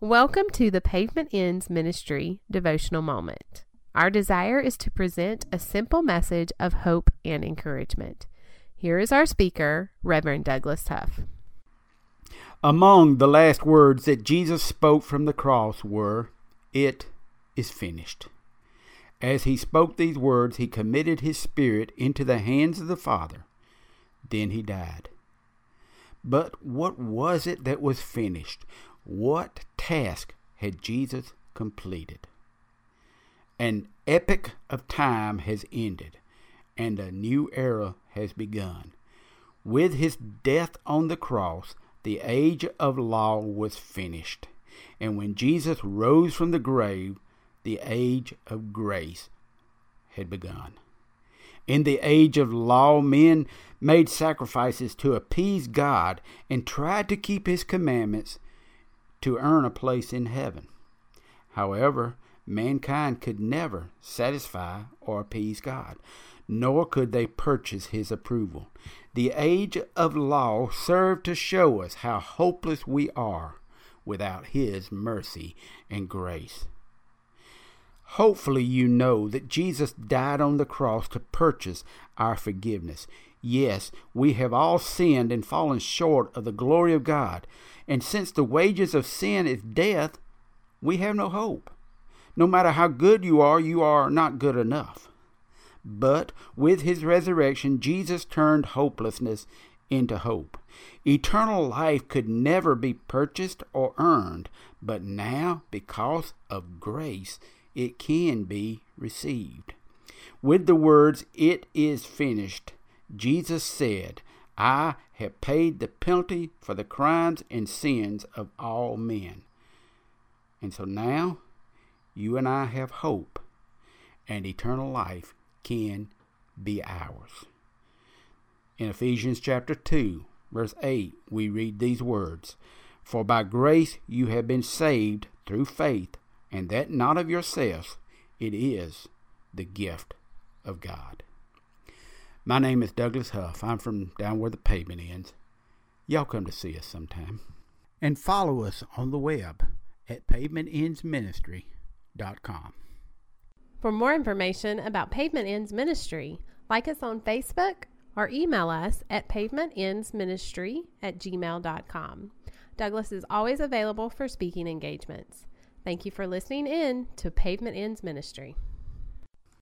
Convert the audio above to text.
Welcome to the Pavement Ends Ministry devotional moment. Our desire is to present a simple message of hope and encouragement. Here is our speaker, Reverend Douglas Huff. Among the last words that Jesus spoke from the cross were, It is finished. As he spoke these words, he committed his spirit into the hands of the Father. Then he died. But what was it that was finished? What task had Jesus completed? An epoch of time has ended, and a new era has begun. With his death on the cross, the age of law was finished. And when Jesus rose from the grave, the age of grace had begun. In the age of law, men made sacrifices to appease God and tried to keep his commandments to earn a place in heaven. However, mankind could never satisfy or appease God, nor could they purchase his approval. The age of law served to show us how hopeless we are without his mercy and grace. Hopefully, you know that Jesus died on the cross to purchase our forgiveness. Yes, we have all sinned and fallen short of the glory of God. And since the wages of sin is death, we have no hope. No matter how good you are, you are not good enough. But with his resurrection, Jesus turned hopelessness into hope. Eternal life could never be purchased or earned, but now, because of grace, it can be received. With the words, It is finished, Jesus said, I have paid the penalty for the crimes and sins of all men. And so now you and I have hope, and eternal life can be ours. In Ephesians chapter 2, verse 8, we read these words For by grace you have been saved through faith, and that not of yourselves, it is the gift of God. My name is Douglas Huff. I'm from down where the pavement ends. Y'all come to see us sometime. And follow us on the web at pavementendsministry.com. For more information about Pavement Ends Ministry, like us on Facebook or email us at pavementendsministry at gmail.com. Douglas is always available for speaking engagements. Thank you for listening in to Pavement Ends Ministry.